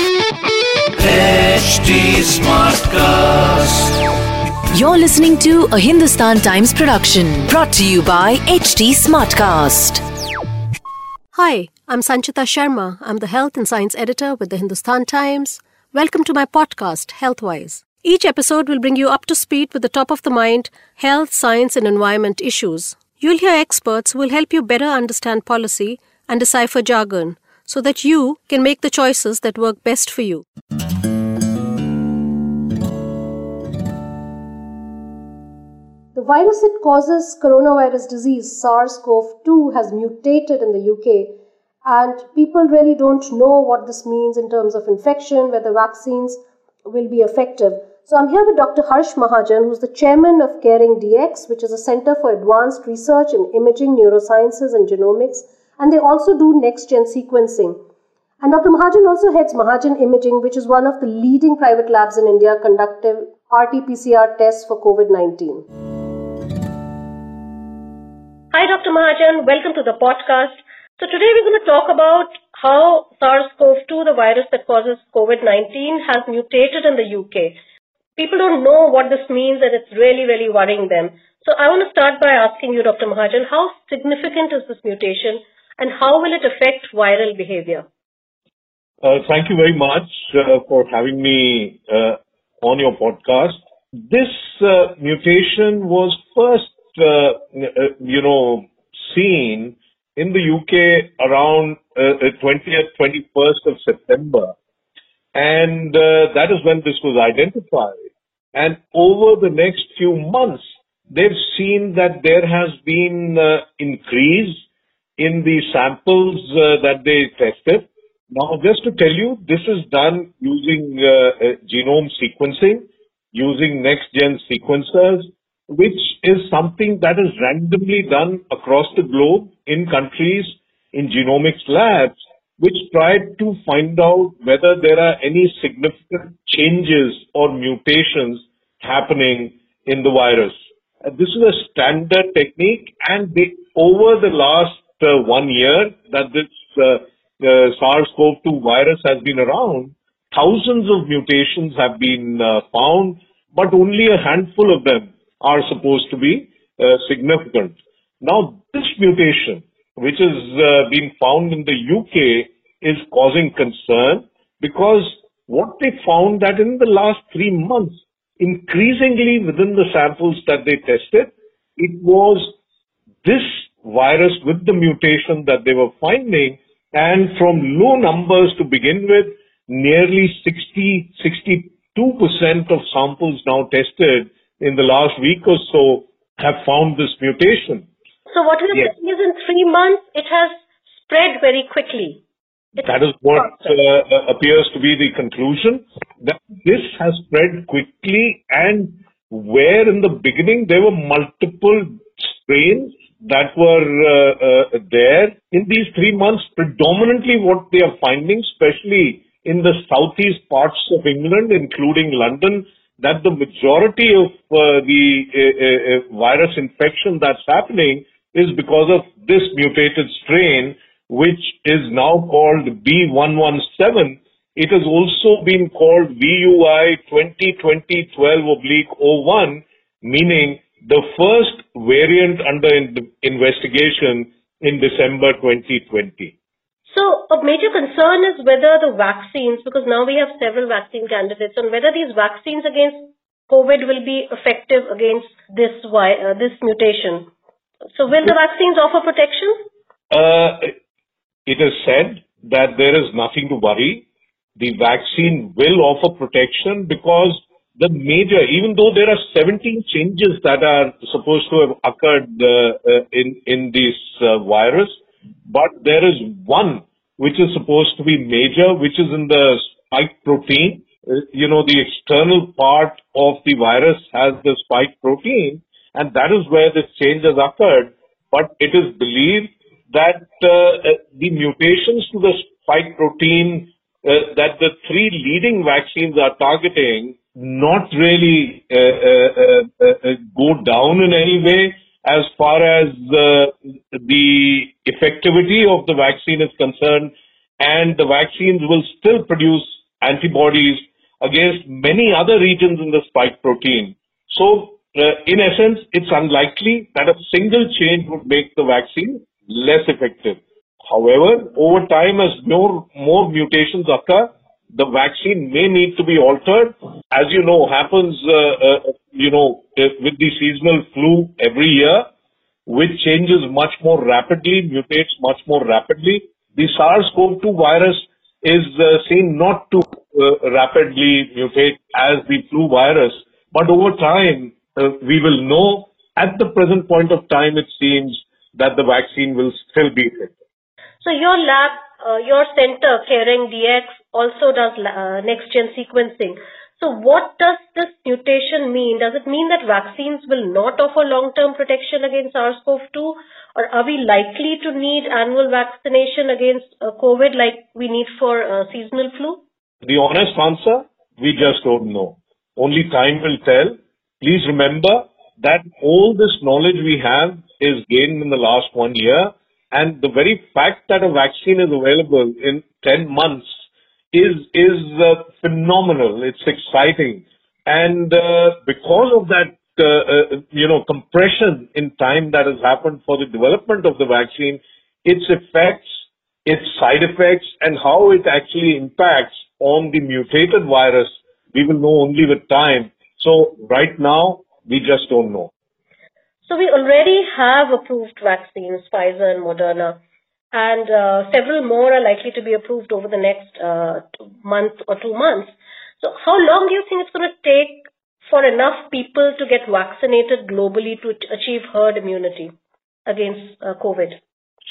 HT Smartcast. You're listening to a Hindustan Times production brought to you by HT Smartcast. Hi, I'm Sanchita Sharma. I'm the health and science editor with the Hindustan Times. Welcome to my podcast, Healthwise. Each episode will bring you up to speed with the top of the mind health, science, and environment issues. You'll hear experts who will help you better understand policy and decipher jargon so that you can make the choices that work best for you. The virus that causes coronavirus disease, SARS CoV 2, has mutated in the UK, and people really don't know what this means in terms of infection, whether vaccines will be effective. So, I'm here with Dr. Harsh Mahajan, who's the chairman of Caring DX, which is a center for advanced research in imaging, neurosciences, and genomics, and they also do next gen sequencing. And Dr. Mahajan also heads Mahajan Imaging, which is one of the leading private labs in India conducting RT PCR tests for COVID 19. Hi, Dr. Mahajan. Welcome to the podcast. So, today we're going to talk about how SARS CoV 2, the virus that causes COVID 19, has mutated in the UK. People don't know what this means, and it's really, really worrying them. So, I want to start by asking you, Dr. Mahajan, how significant is this mutation and how will it affect viral behavior? Uh, thank you very much uh, for having me uh, on your podcast. This uh, mutation was first uh, uh, you know, seen in the UK around 20th, uh, 21st of September. And that is when this was identified. And over the next few months, they've seen that there has been increase in the samples uh, that they tested. Now, just to tell you, this is done using uh, genome sequencing, using next-gen sequencers, which is something that is randomly done across the globe in countries in genomics labs, which try to find out whether there are any significant changes or mutations happening in the virus. Uh, this is a standard technique, and they, over the last uh, one year that this uh, uh SARS-CoV-2 virus has been around, thousands of mutations have been uh, found, but only a handful of them are supposed to be uh, significant. Now, this mutation, which has uh, been found in the UK, is causing concern because what they found that in the last three months, increasingly within the samples that they tested, it was this virus with the mutation that they were finding and from low numbers to begin with, nearly 60, 62% of samples now tested in the last week or so have found this mutation. So what you're yes. saying is in three months it has spread very quickly. It's that is what uh, appears to be the conclusion, that this has spread quickly and where in the beginning there were multiple strains that were uh, uh, there in these three months, predominantly what they are finding, especially in the southeast parts of England, including London, that the majority of uh, the virus infection that's happening is because of this mutated strain, which is now called B117. It has also been called VUI 2020-12-01, meaning the first variant under in- investigation in December 2020. So a major concern is whether the vaccines, because now we have several vaccine candidates, and whether these vaccines against COVID will be effective against this uh, this mutation. So will the vaccines offer protection? Uh, it is said that there is nothing to worry. The vaccine will offer protection because the major, even though there are 17 changes that are supposed to have occurred uh, uh, in in this uh, virus, but there is one which is supposed to be major, which is in the spike protein. Uh, you know, the external part of the virus has the spike protein, and that is where this change has occurred. But it is believed that uh, the mutations to the spike protein uh, that the three leading vaccines are targeting not really uh, uh, uh, go down in any way as far as the effectivity of the vaccine is concerned, and the vaccines will still produce antibodies against many other regions in the spike protein. So, in essence, it's unlikely that a single change would make the vaccine less effective. However, over time, as more, more mutations occur, the vaccine may need to be altered. As you know, happens, uh, uh, you know, uh, with the seasonal flu every year, which changes much more rapidly, mutates much more rapidly. The SARS-CoV-2 virus is uh, seen not to uh, rapidly mutate as the flu virus, but over time, uh, we will know. At the present point of time, it seems that the vaccine will still be effective. So your lab, uh, your center, Caring DX, also does uh, next-gen sequencing. So what does this mutation mean? Does it mean that vaccines will not offer long-term protection against SARS-CoV-2? Or are we likely to need annual vaccination against uh, COVID like we need for uh, seasonal flu? The honest answer, we just don't know. Only time will tell. Please remember that all this knowledge we have is gained in the last one year and the very fact that a vaccine is available in 10 months is is uh, phenomenal. It's exciting, and uh, because of that, uh, uh, you know, compression in time that has happened for the development of the vaccine, its effects, its side effects, and how it actually impacts on the mutated virus, we will know only with time. So right now, we just don't know. So we already have approved vaccines, Pfizer and Moderna, and uh, several more are likely to be approved over the next uh, month or two months. So how long do you think it's going to take for enough people to get vaccinated globally to achieve herd immunity against uh, COVID?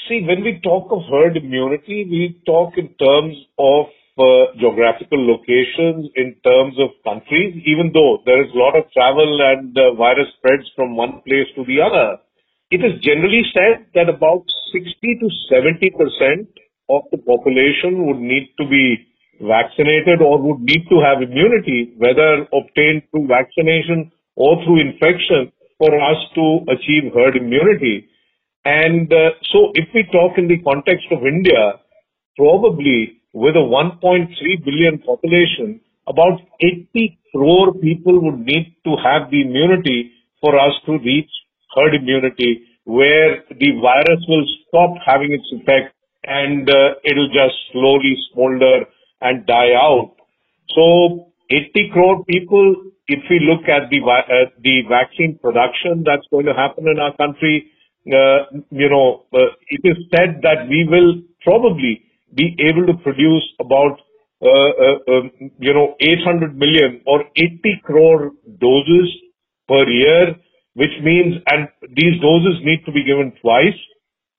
See, when we talk of herd immunity, we talk in terms of uh, geographical locations in terms of countries, even though there is a lot of travel and uh, virus spreads from one place to the other. It is generally said that about 60 to 70 percent of the population would need to be vaccinated or would need to have immunity, whether obtained through vaccination or through infection, for us to achieve herd immunity. And uh, so if we talk in the context of India, probably with a 1.3 billion population, about 80 crore people would need to have the immunity for us to reach herd immunity, where the virus will stop having its effect and uh, it'll just slowly smolder and die out. So 80 crore people, if we look at the uh, the vaccine production that's going to happen in our country, uh, you know, uh, it is said that we will probably be able to produce about uh, uh, um, you know 800 million or 80 crore doses per year, which means and these doses need to be given twice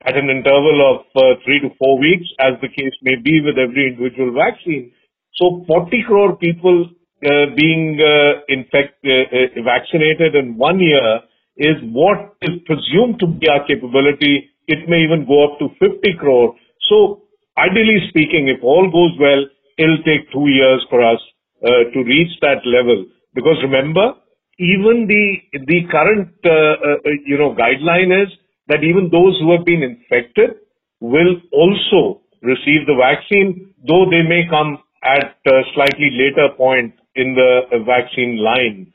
at an interval of uh, three to four weeks, as the case may be with every individual vaccine. So 40 crore people being infect, vaccinated in one year is what is presumed to be our capability. It may even go up to 50 crore. So Ideally speaking, if all goes well, it'll take two years for us uh, to reach that level. Because remember, even the the current uh, uh, you know guideline is that even those who have been infected will also receive the vaccine, though they may come at a slightly later point in the vaccine line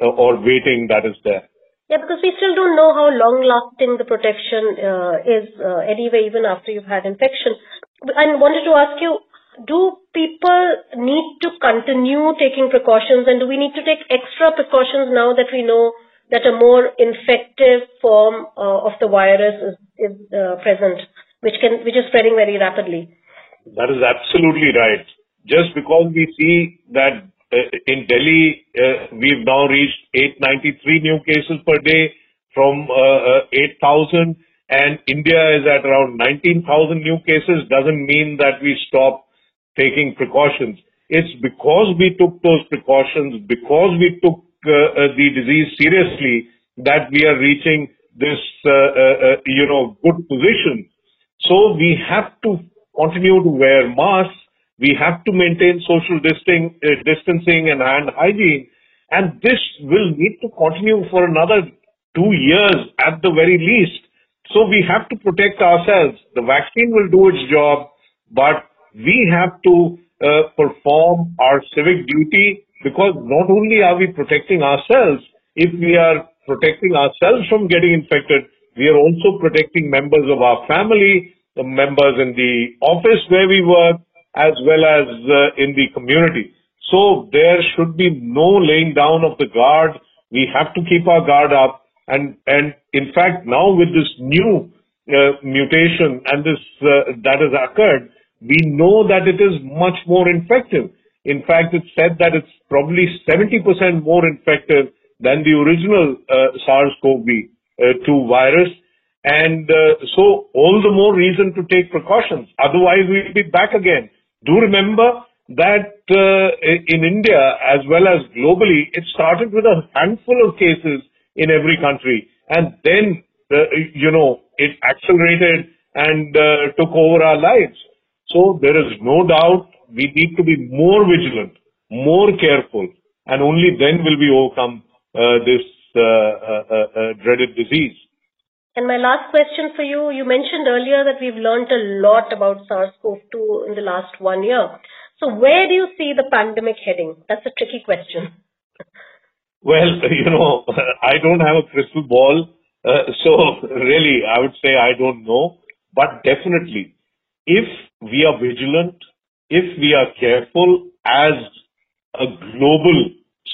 uh, or waiting that is there. Yeah, because we still don't know how long lasting the protection uh, is uh, anyway, even after you've had infection. I wanted to ask you, do people need to continue taking precautions and do we need to take extra precautions now that we know that a more infective form uh, of the virus is, is uh, present, which can which is spreading very rapidly? That is absolutely right. Just because we see that uh, in Delhi uh, we've now reached 893 new cases per day from uh, uh, 8,000 and India is at around 19,000 new cases doesn't mean that we stop taking precautions. It's because we took those precautions, because we took uh, uh, the disease seriously, that we are reaching this, uh, uh, uh, you know, good position. So we have to continue to wear masks. We have to maintain social distancing, uh, distancing and hand hygiene. And this will need to continue for another two years at the very least. So we have to protect ourselves. The vaccine will do its job, but we have to uh, perform our civic duty because not only are we protecting ourselves, if we are protecting ourselves from getting infected, we are also protecting members of our family, the members in the office where we work, as well as uh, in the community. So there should be no laying down of the guard. We have to keep our guard up and, and in fact, now with this new uh, mutation and this uh, that has occurred, we know that it is much more infective. In fact, it's said that it's probably 70% more infective than the original uh, SARS-CoV-2 virus. And uh, so all the more reason to take precautions. Otherwise, we'll be back again. Do remember that uh, in India as well as globally, it started with a handful of cases in every country. And then, uh, you know, it accelerated and uh, took over our lives. So there is no doubt we need to be more vigilant, more careful, and only then will we overcome uh, this uh, uh, uh, dreaded disease. And my last question for you, you mentioned earlier that we've learned a lot about SARS-CoV-2 in the last one year. So where do you see the pandemic heading? That's a tricky question. Well, you know, I don't have a crystal ball. Uh, so really, I would say I don't know. But definitely, if we are vigilant, if we are careful as a global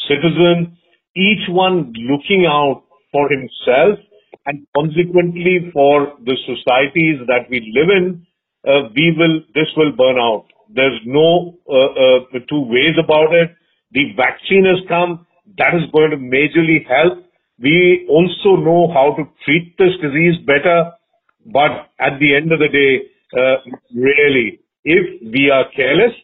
citizen, each one looking out for himself and consequently for the societies that we live in, uh, we will, this will burn out. There's no uh, uh, two ways about it. The vaccine has come that is going to majorly help. We also know how to treat this disease better, but at the end of the day, uh, really, if we are careless,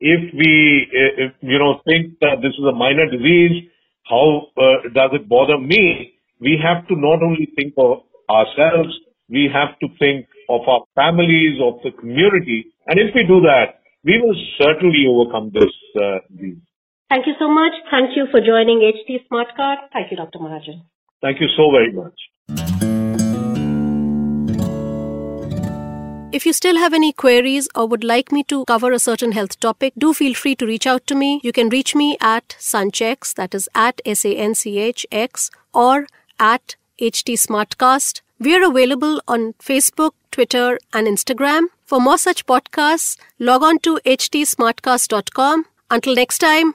if we, uh, if, you know, think that this is a minor disease, how uh, does it bother me? We have to not only think of ourselves, we have to think of our families, of the community, and if we do that, we will certainly overcome this uh, disease. Thank you so much. Thank you for joining HT Smartcast. Thank you, Dr. Mahajan. Thank you so very much. If you still have any queries or would like me to cover a certain health topic, do feel free to reach out to me. You can reach me at Sanchx, that is at S A N C H X, or at HT Smartcast. We are available on Facebook, Twitter, and Instagram. For more such podcasts, log on to htsmartcast.com. Until next time,